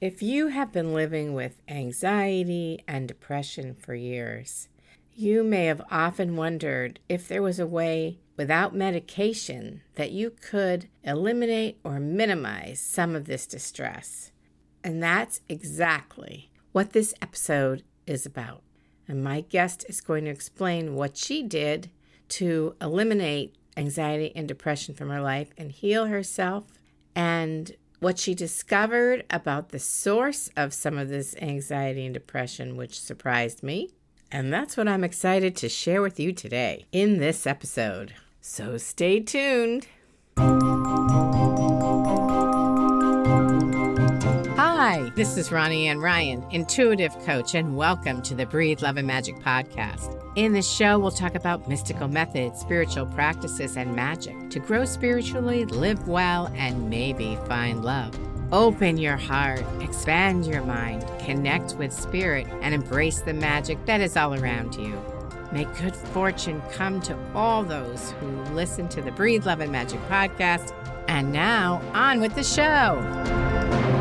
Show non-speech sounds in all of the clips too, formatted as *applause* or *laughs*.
If you have been living with anxiety and depression for years, you may have often wondered if there was a way without medication that you could eliminate or minimize some of this distress. And that's exactly what this episode is about. And my guest is going to explain what she did to eliminate anxiety and depression from her life and heal herself and what she discovered about the source of some of this anxiety and depression, which surprised me. And that's what I'm excited to share with you today in this episode. So stay tuned. Hi, this is Ronnie Ann Ryan, intuitive coach, and welcome to the Breathe Love and Magic podcast. In this show, we'll talk about mystical methods, spiritual practices, and magic to grow spiritually, live well, and maybe find love. Open your heart, expand your mind, connect with spirit, and embrace the magic that is all around you. May good fortune come to all those who listen to the Breathe Love and Magic podcast. And now, on with the show.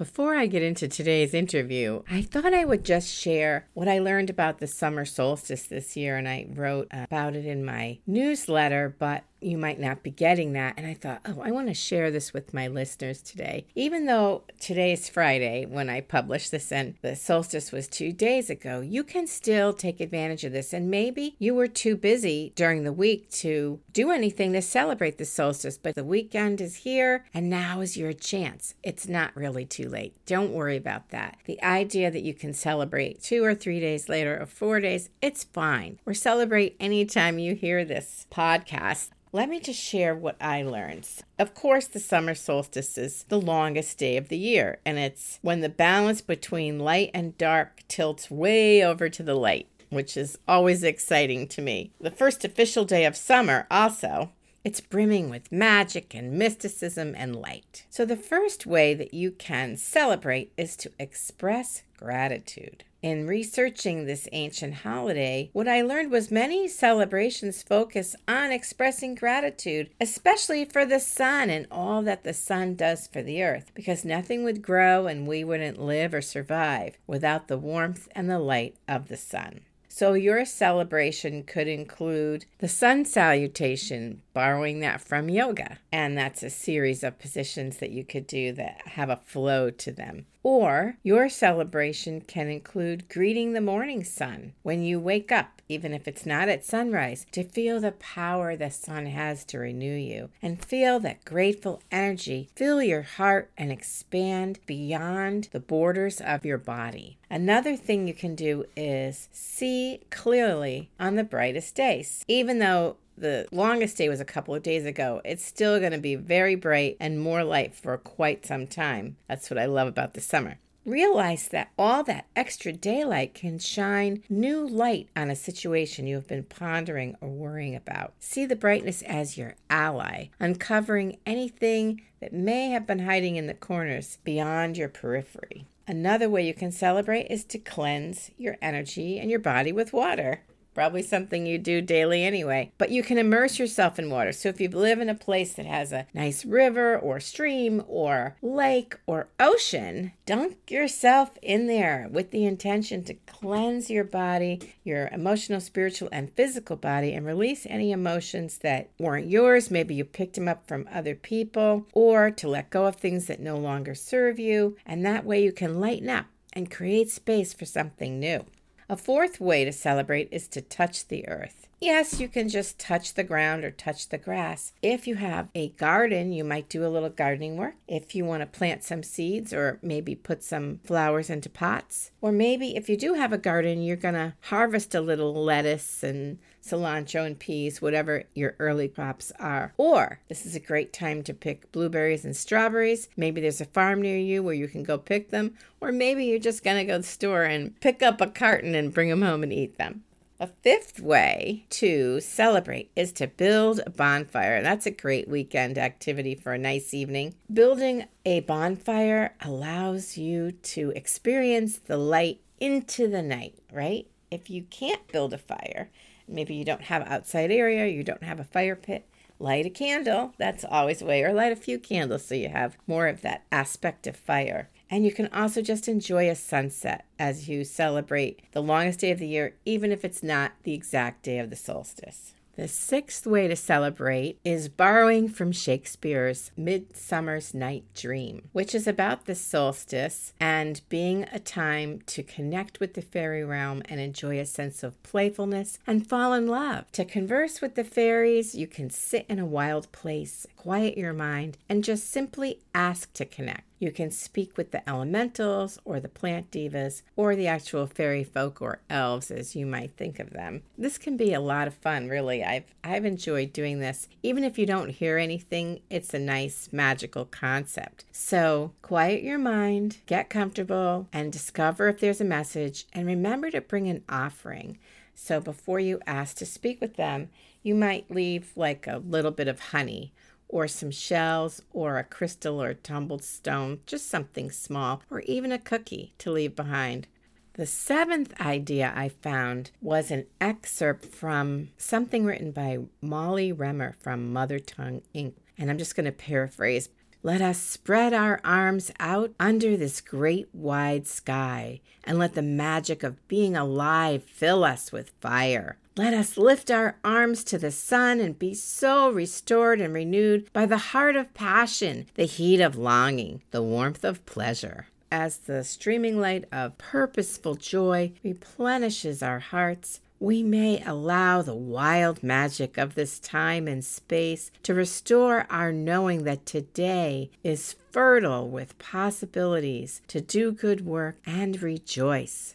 Before I get into today's interview, I thought I would just share what I learned about the summer solstice this year, and I wrote about it in my newsletter, but you might not be getting that. And I thought, oh, I want to share this with my listeners today. Even though today is Friday when I published this and the solstice was two days ago, you can still take advantage of this. And maybe you were too busy during the week to do anything to celebrate the solstice, but the weekend is here and now is your chance. It's not really too late. Don't worry about that. The idea that you can celebrate two or three days later or four days, it's fine. Or celebrate anytime you hear this podcast. Let me just share what I learned. Of course, the summer solstice is the longest day of the year, and it's when the balance between light and dark tilts way over to the light, which is always exciting to me. The first official day of summer, also, it's brimming with magic and mysticism and light. So, the first way that you can celebrate is to express gratitude. In researching this ancient holiday, what I learned was many celebrations focus on expressing gratitude, especially for the sun and all that the sun does for the earth, because nothing would grow and we wouldn't live or survive without the warmth and the light of the sun. So, your celebration could include the sun salutation, borrowing that from yoga. And that's a series of positions that you could do that have a flow to them. Or your celebration can include greeting the morning sun when you wake up, even if it's not at sunrise, to feel the power the sun has to renew you and feel that grateful energy fill your heart and expand beyond the borders of your body. Another thing you can do is see clearly on the brightest days. Even though the longest day was a couple of days ago. It's still going to be very bright and more light for quite some time. That's what I love about the summer. Realize that all that extra daylight can shine new light on a situation you have been pondering or worrying about. See the brightness as your ally, uncovering anything that may have been hiding in the corners beyond your periphery. Another way you can celebrate is to cleanse your energy and your body with water. Probably something you do daily anyway. But you can immerse yourself in water. So if you live in a place that has a nice river or stream or lake or ocean, dunk yourself in there with the intention to cleanse your body, your emotional, spiritual, and physical body, and release any emotions that weren't yours. Maybe you picked them up from other people, or to let go of things that no longer serve you. And that way you can lighten up and create space for something new. A fourth way to celebrate is to touch the earth. Yes, you can just touch the ground or touch the grass. If you have a garden, you might do a little gardening work. If you want to plant some seeds or maybe put some flowers into pots. Or maybe if you do have a garden, you're going to harvest a little lettuce and cilantro and peas, whatever your early crops are. Or this is a great time to pick blueberries and strawberries. Maybe there's a farm near you where you can go pick them. Or maybe you're just going to go to the store and pick up a carton and bring them home and eat them. A fifth way to celebrate is to build a bonfire. That's a great weekend activity for a nice evening. Building a bonfire allows you to experience the light into the night, right? If you can't build a fire, maybe you don't have outside area, you don't have a fire pit, light a candle. That's always a way, or light a few candles so you have more of that aspect of fire. And you can also just enjoy a sunset as you celebrate the longest day of the year, even if it's not the exact day of the solstice. The sixth way to celebrate is borrowing from Shakespeare's Midsummer's Night Dream, which is about the solstice and being a time to connect with the fairy realm and enjoy a sense of playfulness and fall in love. To converse with the fairies, you can sit in a wild place, quiet your mind, and just simply ask to connect. You can speak with the elementals or the plant divas or the actual fairy folk or elves as you might think of them. This can be a lot of fun, really. I've I've enjoyed doing this. Even if you don't hear anything, it's a nice magical concept. So, quiet your mind, get comfortable, and discover if there's a message and remember to bring an offering. So, before you ask to speak with them, you might leave like a little bit of honey or some shells, or a crystal or a tumbled stone, just something small, or even a cookie to leave behind. The seventh idea I found was an excerpt from something written by Molly Remer from Mother Tongue Ink. And I'm just going to paraphrase. Let us spread our arms out under this great wide sky and let the magic of being alive fill us with fire. Let us lift our arms to the sun and be so restored and renewed by the heart of passion, the heat of longing, the warmth of pleasure. As the streaming light of purposeful joy replenishes our hearts, we may allow the wild magic of this time and space to restore our knowing that today is fertile with possibilities to do good work and rejoice.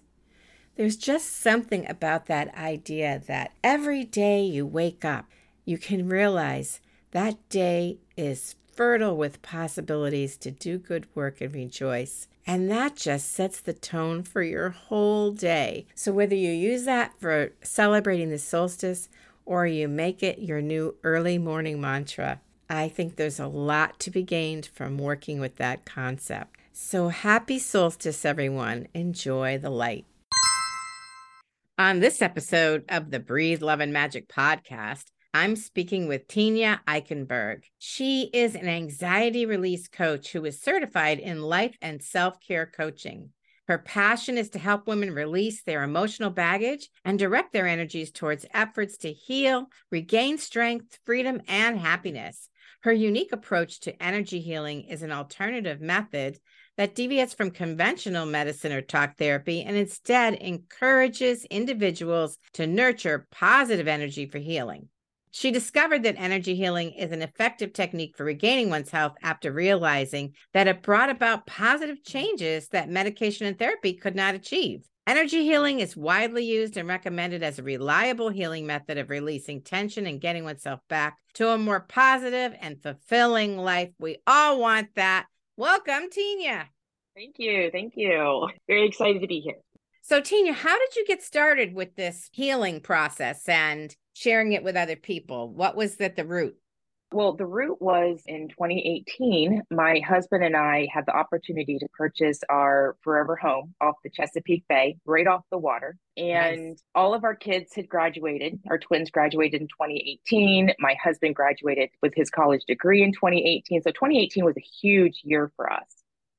There's just something about that idea that every day you wake up, you can realize that day is fertile with possibilities to do good work and rejoice. And that just sets the tone for your whole day. So, whether you use that for celebrating the solstice or you make it your new early morning mantra, I think there's a lot to be gained from working with that concept. So, happy solstice, everyone. Enjoy the light. On this episode of the Breathe Love and Magic podcast, I'm speaking with Tenya Eickenberg. She is an anxiety release coach who is certified in life and self care coaching. Her passion is to help women release their emotional baggage and direct their energies towards efforts to heal, regain strength, freedom, and happiness. Her unique approach to energy healing is an alternative method that deviates from conventional medicine or talk therapy and instead encourages individuals to nurture positive energy for healing. She discovered that energy healing is an effective technique for regaining one's health after realizing that it brought about positive changes that medication and therapy could not achieve. Energy healing is widely used and recommended as a reliable healing method of releasing tension and getting oneself back to a more positive and fulfilling life. We all want that. Welcome, Tenya. Thank you. Thank you. Very excited to be here. So, Tenya, how did you get started with this healing process and sharing it with other people? What was that the root? Well, the root was in 2018. My husband and I had the opportunity to purchase our forever home off the Chesapeake Bay, right off the water. And nice. all of our kids had graduated. Our twins graduated in 2018. My husband graduated with his college degree in 2018. So 2018 was a huge year for us.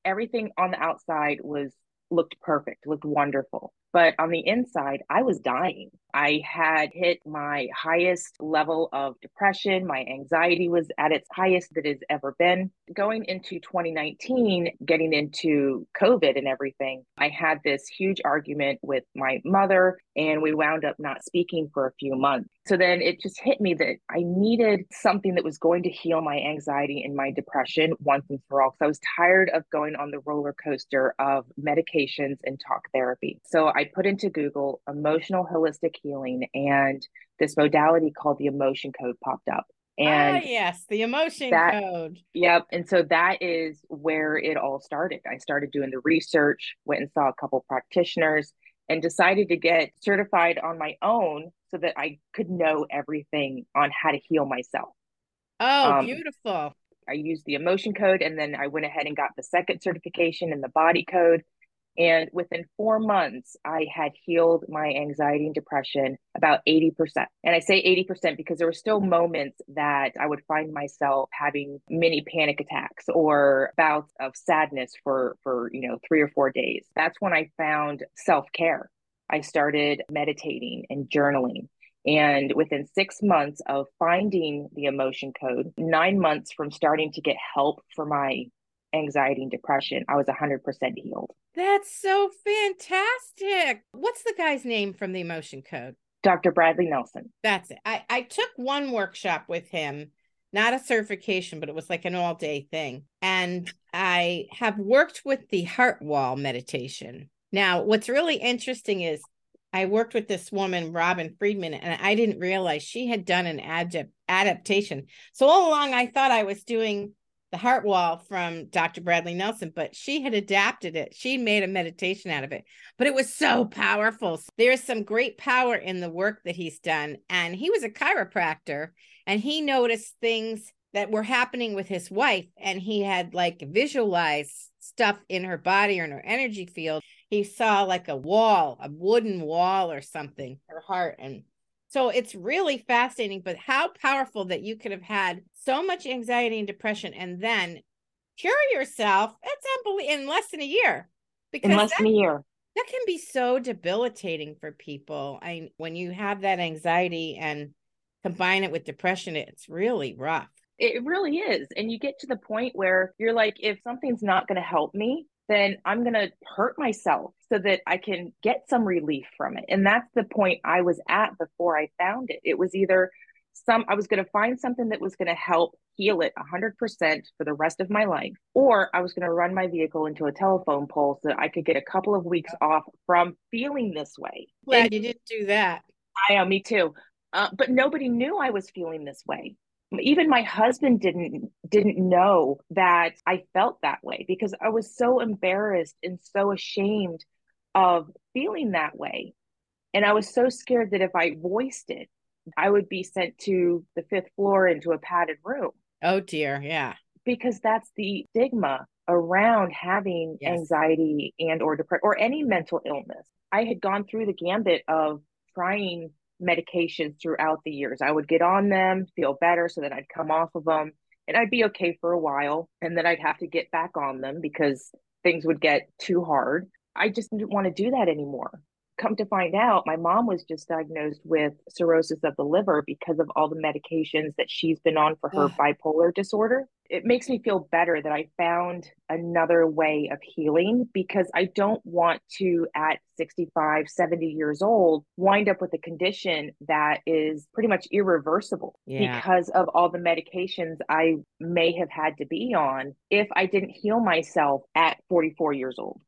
Everything on the outside was looked perfect, looked wonderful. But on the inside, I was dying. I had hit my highest level of depression. My anxiety was at its highest that it's ever been. Going into 2019, getting into COVID and everything, I had this huge argument with my mother, and we wound up not speaking for a few months. So then it just hit me that I needed something that was going to heal my anxiety and my depression once and for all. Because I was tired of going on the roller coaster of medications and talk therapy. So I put into Google emotional holistic healing, and this modality called the emotion code popped up. And ah, yes, the emotion that, code. Yep. And so that is where it all started. I started doing the research, went and saw a couple practitioners, and decided to get certified on my own so that I could know everything on how to heal myself. Oh, um, beautiful. I used the emotion code and then I went ahead and got the second certification in the body code And within four months, I had healed my anxiety and depression about 80%. And I say 80% because there were still moments that I would find myself having mini panic attacks or bouts of sadness for, for, you know, three or four days. That's when I found self care. I started meditating and journaling. And within six months of finding the emotion code, nine months from starting to get help for my anxiety and depression, I was 100% healed. That's so fantastic. What's the guy's name from the emotion code? Dr. Bradley Nelson. That's it. I, I took one workshop with him, not a certification, but it was like an all day thing. And I have worked with the heart wall meditation. Now, what's really interesting is I worked with this woman, Robin Friedman, and I didn't realize she had done an ad- adaptation. So all along, I thought I was doing the heart wall from Dr. Bradley Nelson, but she had adapted it. She made a meditation out of it, but it was so powerful. There's some great power in the work that he's done. And he was a chiropractor and he noticed things that were happening with his wife. And he had like visualized stuff in her body or in her energy field. He saw like a wall, a wooden wall or something, her heart. And so it's really fascinating, but how powerful that you could have had so much anxiety and depression and then cure yourself. That's unbelievable in less than a year. Because in less that, than a year. That can be so debilitating for people. I when you have that anxiety and combine it with depression, it's really rough. It really is. And you get to the point where you're like, if something's not going to help me, then I'm going to hurt myself so that I can get some relief from it. And that's the point I was at before I found it. It was either some, I was going to find something that was going to help heal it 100% for the rest of my life, or I was going to run my vehicle into a telephone pole so that I could get a couple of weeks off from feeling this way. Glad and, you didn't do that. I know, me too. Uh, but nobody knew I was feeling this way even my husband didn't didn't know that I felt that way because I was so embarrassed and so ashamed of feeling that way. And I was so scared that if I voiced it, I would be sent to the fifth floor into a padded room. Oh dear, yeah. Because that's the stigma around having yes. anxiety and or depression or any mental illness. I had gone through the gambit of trying medications throughout the years. I would get on them, feel better, so that I'd come off of them and I'd be okay for a while. And then I'd have to get back on them because things would get too hard. I just didn't want to do that anymore come to find out, my mom was just diagnosed with cirrhosis of the liver because of all the medications that she's been on for her bipolar disorder. It makes me feel better that I found another way of healing because I don't want to, at 65, 70 years old, wind up with a condition that is pretty much irreversible yeah. because of all the medications I may have had to be on if I didn't heal myself at 44 years old.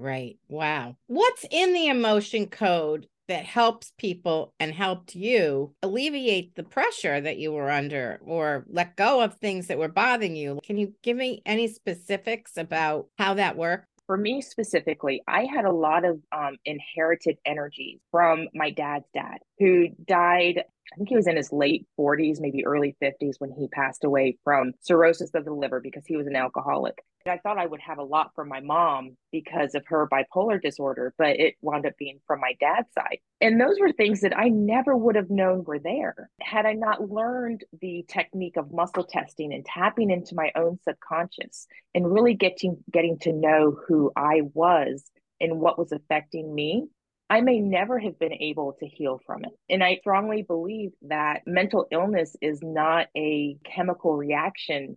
Right. Wow. What's in the emotion code that helps people and helped you alleviate the pressure that you were under or let go of things that were bothering you? Can you give me any specifics about how that worked? For me specifically, I had a lot of um, inherited energies from my dad's dad, who died I think he was in his late 40s, maybe early 50s when he passed away from cirrhosis of the liver because he was an alcoholic. I thought I would have a lot from my mom because of her bipolar disorder, but it wound up being from my dad's side. And those were things that I never would have known were there had I not learned the technique of muscle testing and tapping into my own subconscious and really getting getting to know who I was and what was affecting me I may never have been able to heal from it. And I strongly believe that mental illness is not a chemical reaction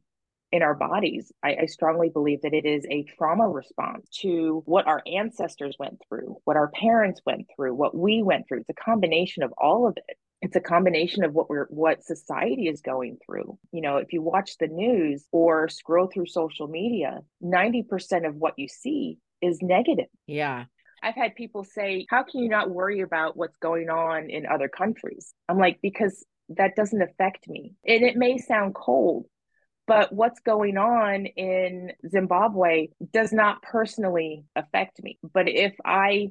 in our bodies. I, I, strongly believe that it is a trauma response to what our ancestors went through, what our parents went through, what we went through. It's a combination of all of it. It's a combination of what we're what society is going through. You know, if you watch the news or scroll through social media, 90% of what you see is negative. Yeah. I've had people say, How can you not worry about what's going on in other countries? I'm like, Because that doesn't affect me. And it may sound cold, but what's going on in Zimbabwe does not personally affect me. But if I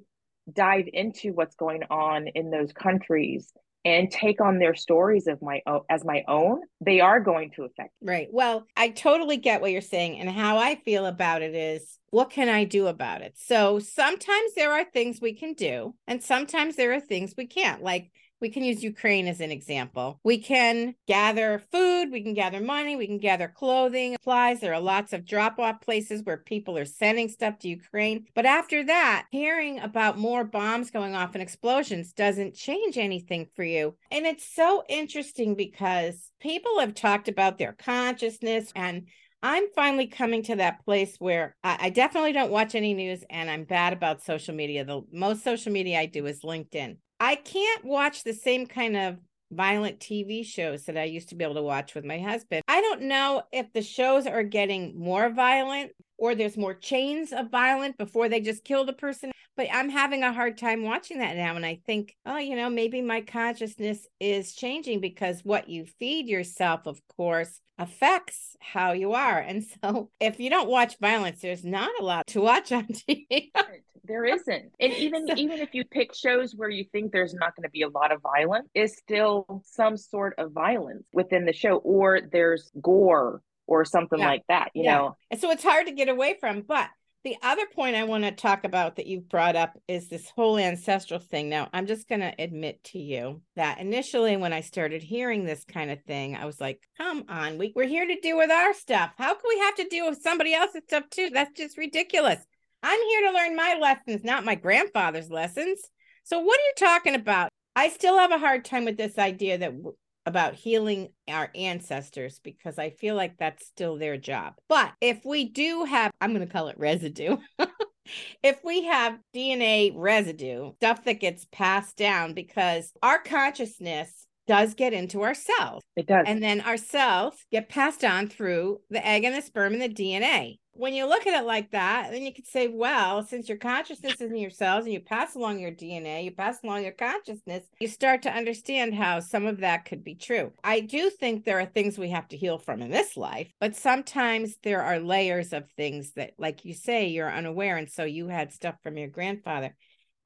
dive into what's going on in those countries, and take on their stories of my own as my own, they are going to affect. Me. Right. Well, I totally get what you're saying and how I feel about it is what can I do about it? So sometimes there are things we can do and sometimes there are things we can't. Like we can use Ukraine as an example. We can gather food, we can gather money, we can gather clothing, supplies. There are lots of drop off places where people are sending stuff to Ukraine. But after that, hearing about more bombs going off and explosions doesn't change anything for you. And it's so interesting because people have talked about their consciousness and I'm finally coming to that place where I, I, definitely don't watch any news and I'm bad about social media. The most social media I do is LinkedIn. I can't watch the same kind of violent TV shows that I used to be able to watch with my husband. I don't know if the shows are getting more violent or there's more chains of violence before they just kill the person. But I'm having a hard time watching that now. And I think, oh, you know, maybe my consciousness is changing because what you feed yourself, of course, affects how you are. And *laughs* so if you don't watch violence, there's not a lot to watch on TV. *laughs* there isn't and even so, even if you pick shows where you think there's not going to be a lot of violence is still some sort of violence within the show or there's gore or something yeah. like that you yeah. know and so it's hard to get away from but the other point I want to talk about that you've brought up is this whole ancestral thing. Now, I'm just going to admit to you that initially, when I started hearing this kind of thing, I was like, come on, we, we're here to do with our stuff. How can we have to deal with somebody else's stuff too? That's just ridiculous. I'm here to learn my lessons, not my grandfather's lessons. So, what are you talking about? I still have a hard time with this idea that about healing our ancestors because I feel like that's still their job. But if we do have, I'm going to call it residue. *laughs* if we have DNA residue, stuff that gets passed down because our consciousness does get into our cells. It does. And then our cells get passed on through the egg and the sperm and the DNA when you look at it like that, then you could say, well, since your consciousness is in your cells and you pass along your DNA, you pass along your consciousness, you start to understand how some of that could be true. I do think there are things we have to heal from in this life, but sometimes there are layers of things that, like you say, you're unaware. And so you had stuff from your grandfather.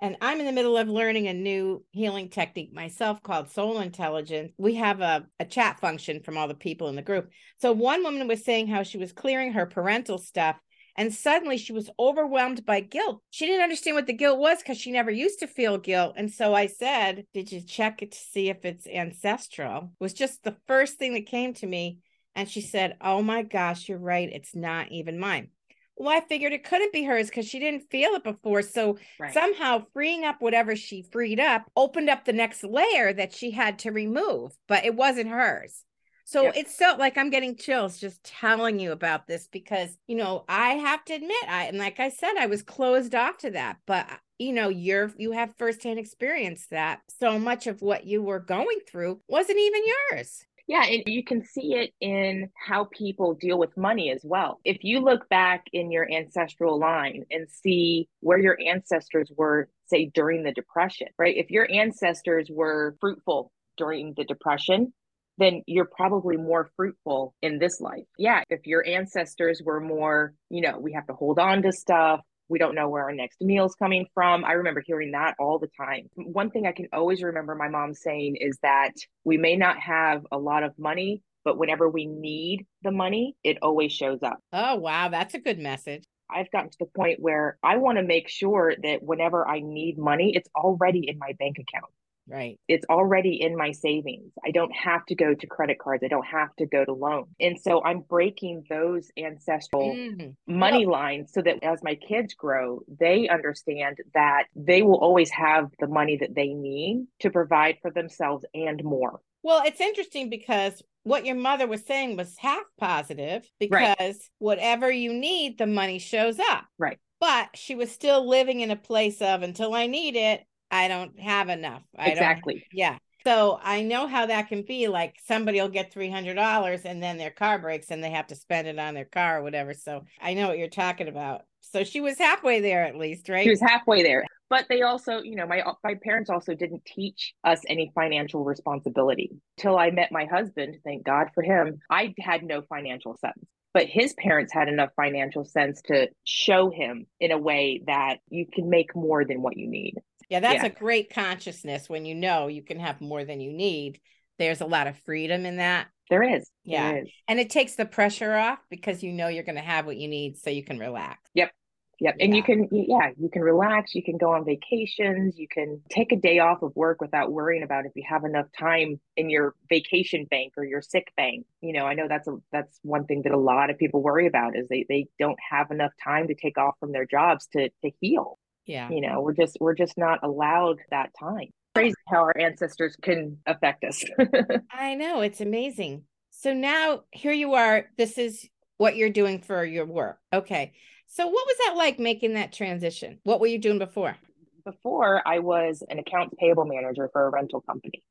And I'm in the middle of learning a new healing technique myself called soul intelligence. We have a, a chat function from all the people in the group. So one woman was saying how she was clearing her parental stuff and suddenly she was overwhelmed by guilt. She didn't understand what the guilt was because she never used to feel guilt. And so I said, Did you check it to see if it's ancestral? It was just the first thing that came to me. And she said, Oh my gosh, you're right. It's not even mine. Well, I figured it couldn't be hers because she didn't feel it before. So right. somehow freeing up whatever she freed up opened up the next layer that she had to remove, but it wasn't hers. So yep. it's so like I'm getting chills just telling you about this because, you know, I have to admit, I and like I said, I was closed off to that, but uh, you know, you're you have firsthand experience that so much of what you were going through wasn't even yours. Yeah, and you can see it in how people deal with money as well. If you look back in your ancestral line and see where your ancestors were, say, during the Depression, right? If your ancestors were fruitful during the Depression, then you're probably more fruitful in this life. Yeah, if your ancestors were more, you know, we have to hold on to stuff, we don't know where our next meal's coming from. I remember hearing that all the time. One thing I can always remember my mom saying is that we may not have a lot of money, but whenever we need the money, it always shows up. Oh, wow. That's a good message. I've gotten to the point where I want to make sure that whenever I need money, it's already in my bank account. Right. It's already in my savings. I don't have to go to credit cards. I don't have to go to loans. And so I'm breaking those ancestral mm. money well, lines so that as my kids grow, they understand that they will always have the money that they need to provide for themselves and more. Well, it's interesting because what your mother was saying was half positive because right. whatever you need, the money shows up. Right. But she was still living in a place of until I need it, I don't have enough. I exactly. Yeah. So I know how that can be. Like somebody will get three hundred dollars and then their car breaks and they have to spend it on their car or whatever. So I know what you're talking about. So she was halfway there at least, right? She was halfway there. But they also, you know, my my parents also didn't teach us any financial responsibility. Till I met my husband, thank God for him, I had no financial sense but his parents had enough financial sense to show him in a way that you can make more than what you need. Yeah, that's yeah. a great consciousness when you know you can have more than you need. There's a lot of freedom in that. There is. Yeah. There is. And it takes the pressure off because you know you're going to have what you need so you can relax. Yep. Yep. Yeah. And you can, yeah, you can relax. You can go on vacations. You can take a day off of work without worrying about if you have enough time in your vacation bank or your sick bank. You know, I know that's a, that's one thing that a lot of people worry about is they, they don't have enough time to take off from their jobs to, to heal. Yeah. You know, we're just, we're just not allowed that time. Crazy how our ancestors can affect us. *laughs* I know. It's amazing. So now here you are. This is what you're doing for your work. Okay. So, what was that like making that transition? What were you doing before? Before, I was an accounts payable manager for a rental company.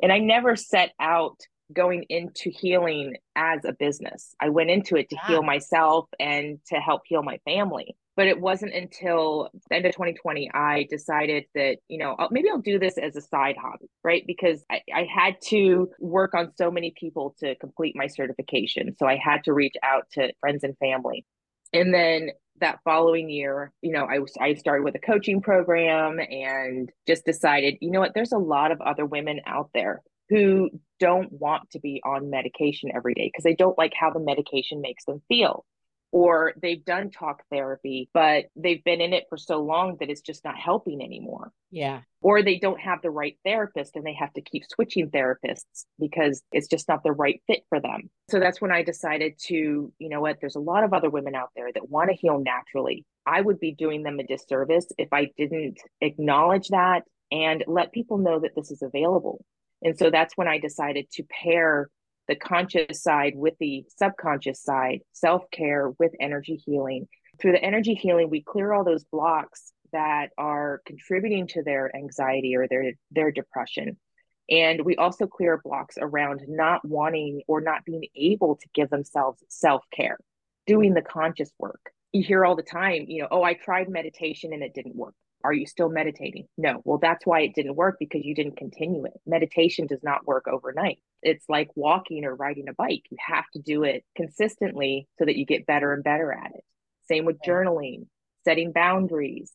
And I never set out going into healing as a business. I went into it to ah. heal myself and to help heal my family. But it wasn't until the end of 2020 I decided that, you know, maybe I'll do this as a side hobby, right? Because I, I had to work on so many people to complete my certification. So I had to reach out to friends and family. And then that following year, you know, I was I started with a coaching program and just decided, you know what, there's a lot of other women out there who don't want to be on medication every day because they don't like how the medication makes them feel or they've done talk therapy, but they've been in it for so long that it's just not helping anymore. Yeah. Or they don't have the right therapist and they have to keep switching therapists because it's just not the right fit for them. So that's when I decided to, you know what, there's a lot of other women out there that want to heal naturally. I would be doing them a disservice if I didn't acknowledge that and let people know that this is available. And so that's when I decided to pair the conscious side with the subconscious side, self care with energy healing. Through the energy healing, we clear all those blocks that are contributing to their anxiety or their, their depression. And we also clear blocks around not wanting or not being able to give themselves self care, doing the conscious work. You hear all the time, you know, oh, I tried meditation and it didn't work. Are you still meditating? No. Well, that's why it didn't work because you didn't continue it. Meditation does not work overnight. It's like walking or riding a bike. You have to do it consistently so that you get better and better at it. Same with journaling, setting boundaries,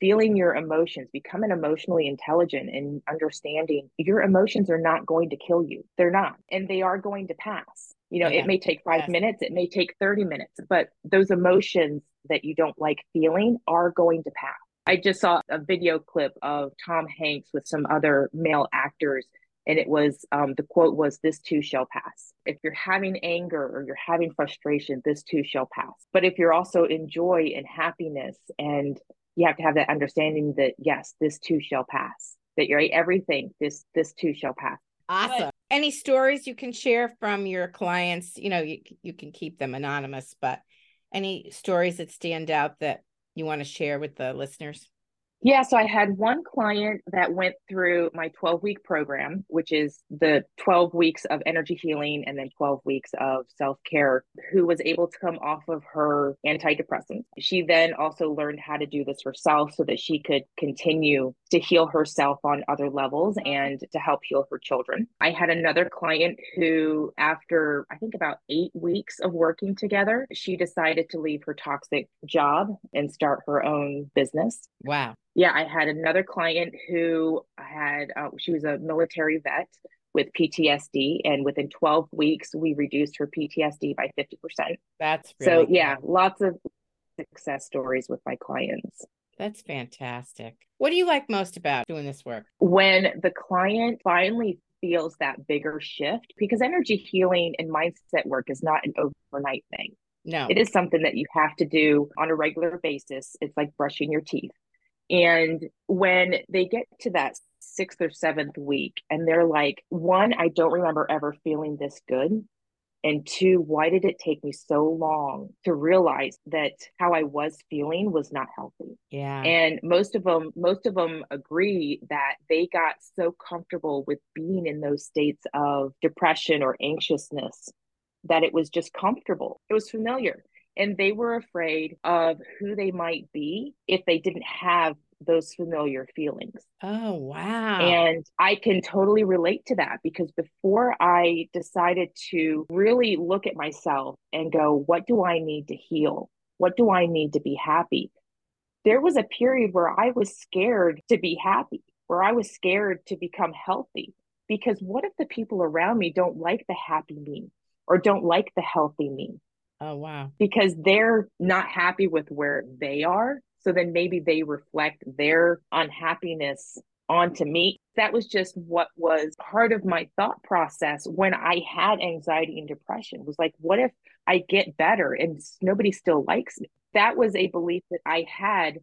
feeling your emotions, becoming emotionally intelligent and understanding your emotions are not going to kill you. They're not, and they are going to pass. You know, yeah. it may take five yes. minutes, it may take 30 minutes, but those emotions that you don't like feeling are going to pass. I just saw a video clip of Tom Hanks with some other male actors and it was um, the quote was this too shall pass. If you're having anger or you're having frustration this too shall pass. But if you're also in joy and happiness and you have to have that understanding that yes this too shall pass that you're everything this this too shall pass. Awesome. Any stories you can share from your clients you know you, you can keep them anonymous but any stories that stand out that you want to share with the listeners? Yeah, so I had one client that went through my 12 week program, which is the 12 weeks of energy healing and then 12 weeks of self care, who was able to come off of her antidepressants. She then also learned how to do this herself so that she could continue to heal herself on other levels and to help heal her children. I had another client who, after I think about eight weeks of working together, she decided to leave her toxic job and start her own business. Wow yeah, I had another client who had, uh, she was a military vet with PTSD. And within 12 weeks, we reduced her PTSD by 50%. That's really so, cool. yeah, lots of success stories with my clients. That's fantastic. What do you like most about doing this work? When the client finally feels that bigger shift, because energy healing and mindset work is not an overnight thing. No. It is something that you have to do on a regular basis. It's like brushing your teeth. And when they get to that sixth or seventh week, and they're like, one, I don't remember ever feeling this good. And two, why did it take me so long to realize that how I was feeling was not healthy? Yeah. And most of them, most of them agree that they got so comfortable with being in those states of depression or anxiousness that it was just comfortable. It was familiar and they were afraid of who they might be if they didn't have those familiar feelings. Oh, wow. And I can totally relate to that because before I decided to really look at myself and go, what do I need to heal? What do I need to be happy? there was a period where I was scared to be happy, where I was scared to become healthy. Because what if the people around me don't like the happy me or don't like the healthy me? Oh, wow. Because they're not happy with where they are. So then maybe they reflect their unhappiness onto me. That was just what was part of my thought process when I had anxiety and depression was like, what if I get better and nobody still likes me? That was a belief that I had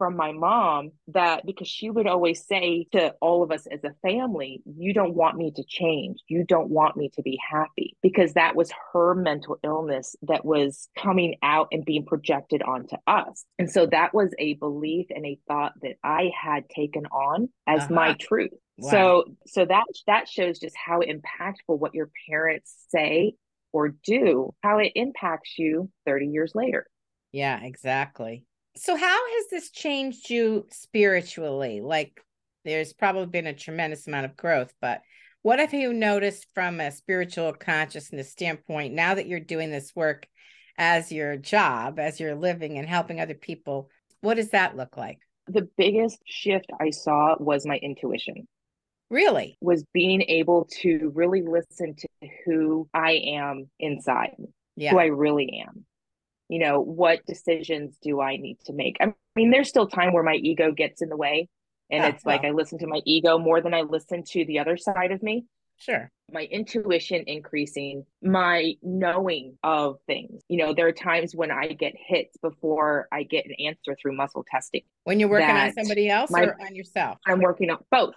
from my mom that because she would always say to all of us as a family, You don't want me to change. You don't want me to be happy because that was her mental illness that was coming out and being projected onto us. And so that was a belief and a thought that I had taken on as uh-huh. my truth. Wow. So so that that shows just how impactful what your parents say or do, how it impacts you 30 years later. Yeah, exactly. So, how has this changed you spiritually? Like, there's probably been a tremendous amount of growth, but what have you noticed from a spiritual consciousness standpoint now that you're doing this work as your job, as you're living and helping other people? What does that look like? The biggest shift I saw was my intuition. Really? Was being able to really listen to who I am inside, yeah. who I really am you know what decisions do i need to make? I mean there's still time where my ego gets in the way and it's well. like i listen to my ego more than i listen to the other side of me. Sure. My intuition increasing my knowing of things. You know there are times when i get hits before i get an answer through muscle testing when you're working on somebody else my, or on yourself? I'm working on both.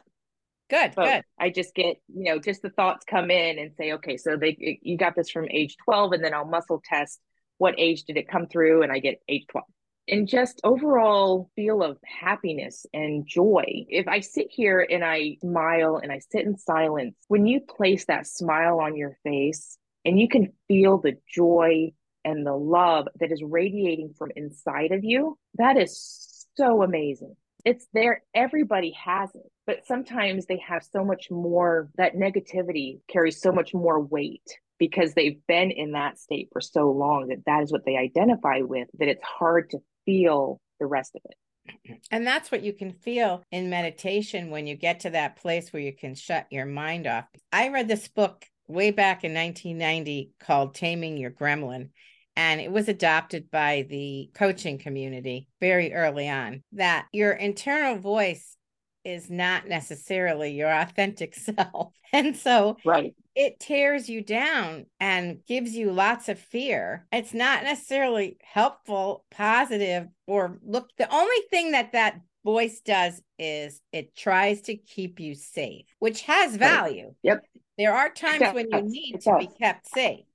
Good both. good. I just get you know just the thoughts come in and say okay so they you got this from age 12 and then i'll muscle test what age did it come through? And i get age 12 and just overall feel of happiness and joy. If I sit here and I smile and I sit in silence, when you place that smile on your face and you can feel the joy and the love that is radiating from inside of you, that is so amazing. It's there, everybody has it, but sometimes they have so much more, that negativity carries so much more weight because they've been in that state for so long that that is what they identify with that it's hard to feel the rest of it and that's what you can feel in meditation when you get to that place where you can shut your mind off i read this book way back in 1990 called taming your gremlin and it was adopted by the coaching community very early on that your internal voice is not necessarily your authentic *laughs* self. And so right. It tears you down and gives you lots of fear. It's not necessarily helpful, positive, or look. The only thing that that voice does is it tries to keep you safe, which has value. Yep. There are times when you need to be kept safe.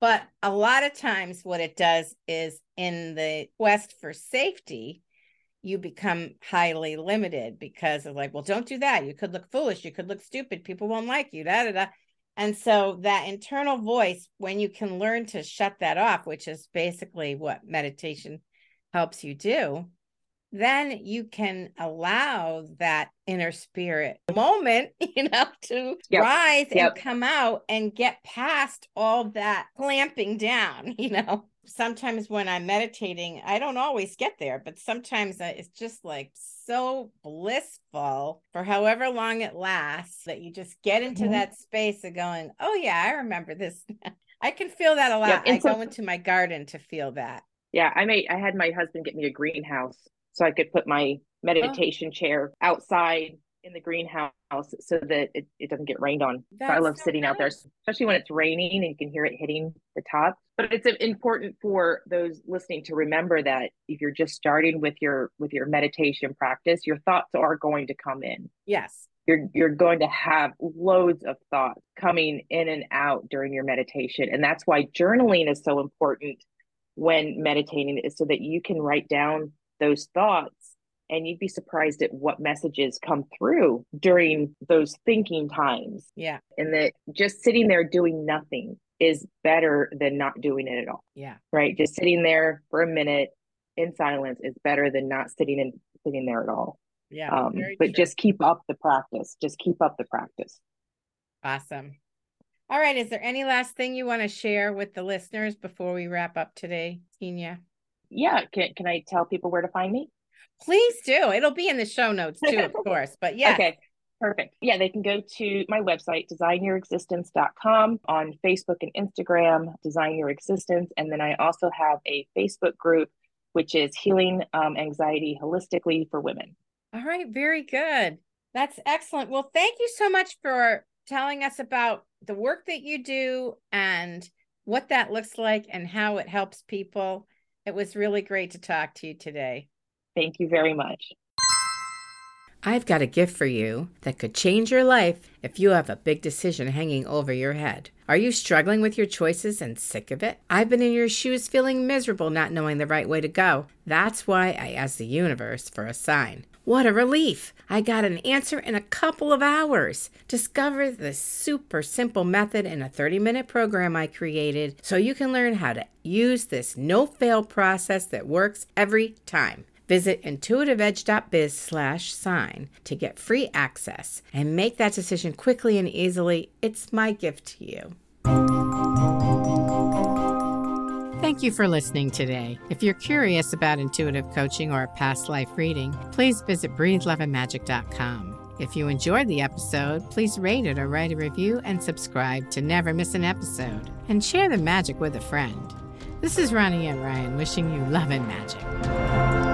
But a lot of times, what it does is in the quest for safety, you become highly limited because of like, well, don't do that. You could look foolish. You could look stupid. People won't like you. Da da da. And so that internal voice, when you can learn to shut that off, which is basically what meditation helps you do, then you can allow that inner spirit moment, *laughs* you know, to yep. rise yep. and come out and get past all that clamping down, *laughs* you know sometimes when I'm meditating, I don't always get there, but sometimes it's just like so blissful for however long it lasts that you just get into mm-hmm. that space of going, oh, yeah, I remember this. *laughs* I can feel that a lot. Yep. I so, go into my garden to feel that. Yeah, I made I had my husband get me a greenhouse so I could put my oh. meditation oh. chair outside in the greenhouse so that it, it doesn't get rained on. So I love so sitting nice. out there, especially when it's raining and you can hear it hitting the top. But it's important for those listening to remember that if you're just starting with your with your meditation practice, your thoughts are going to come in. Yes. You're you're going to have loads of thoughts coming in and out during your meditation. And that's why journaling is so important when meditating is so that you can write down those thoughts and you'd be surprised at what messages come through during those thinking times. Yeah. And that just sitting there doing nothing is better than not doing it at all. Yeah. Right. Just sitting there for a minute in silence is better than not sitting and sitting there at all. Yeah. Um, but true. just keep up the practice. Just keep up the practice. Awesome. All right. Is there any last thing you want to share with the listeners before we wrap up today, Tenya? Yeah. Can, can I tell people where to find me? Please do. It'll be in the show notes too, of *laughs* course. But yeah. Okay. Perfect. Yeah, they can go to my website, designyourexistence.com, on Facebook and Instagram, Design Your Existence. And then I also have a Facebook group, which is Healing um, Anxiety Holistically for Women. All right. Very good. That's excellent. Well, thank you so much for telling us about the work that you do and what that looks like and how it helps people. It was really great to talk to you today. Thank you very much. I've got a gift for you that could change your life if you have a big decision hanging over your head. Are you struggling with your choices and sick of it? I've been in your shoes feeling miserable not knowing the right way to go. That's why I asked the universe for a sign. What a relief! I got an answer in a couple of hours. Discover the super simple method in a 30 minute program I created so you can learn how to use this no fail process that works every time. Visit intuitiveedge.biz slash sign to get free access and make that decision quickly and easily. It's my gift to you. Thank you for listening today. If you're curious about intuitive coaching or a past life reading, please visit breatheloveandmagic.com. If you enjoyed the episode, please rate it or write a review and subscribe to never miss an episode. And share the magic with a friend. This is Ronnie and Ryan wishing you love and magic.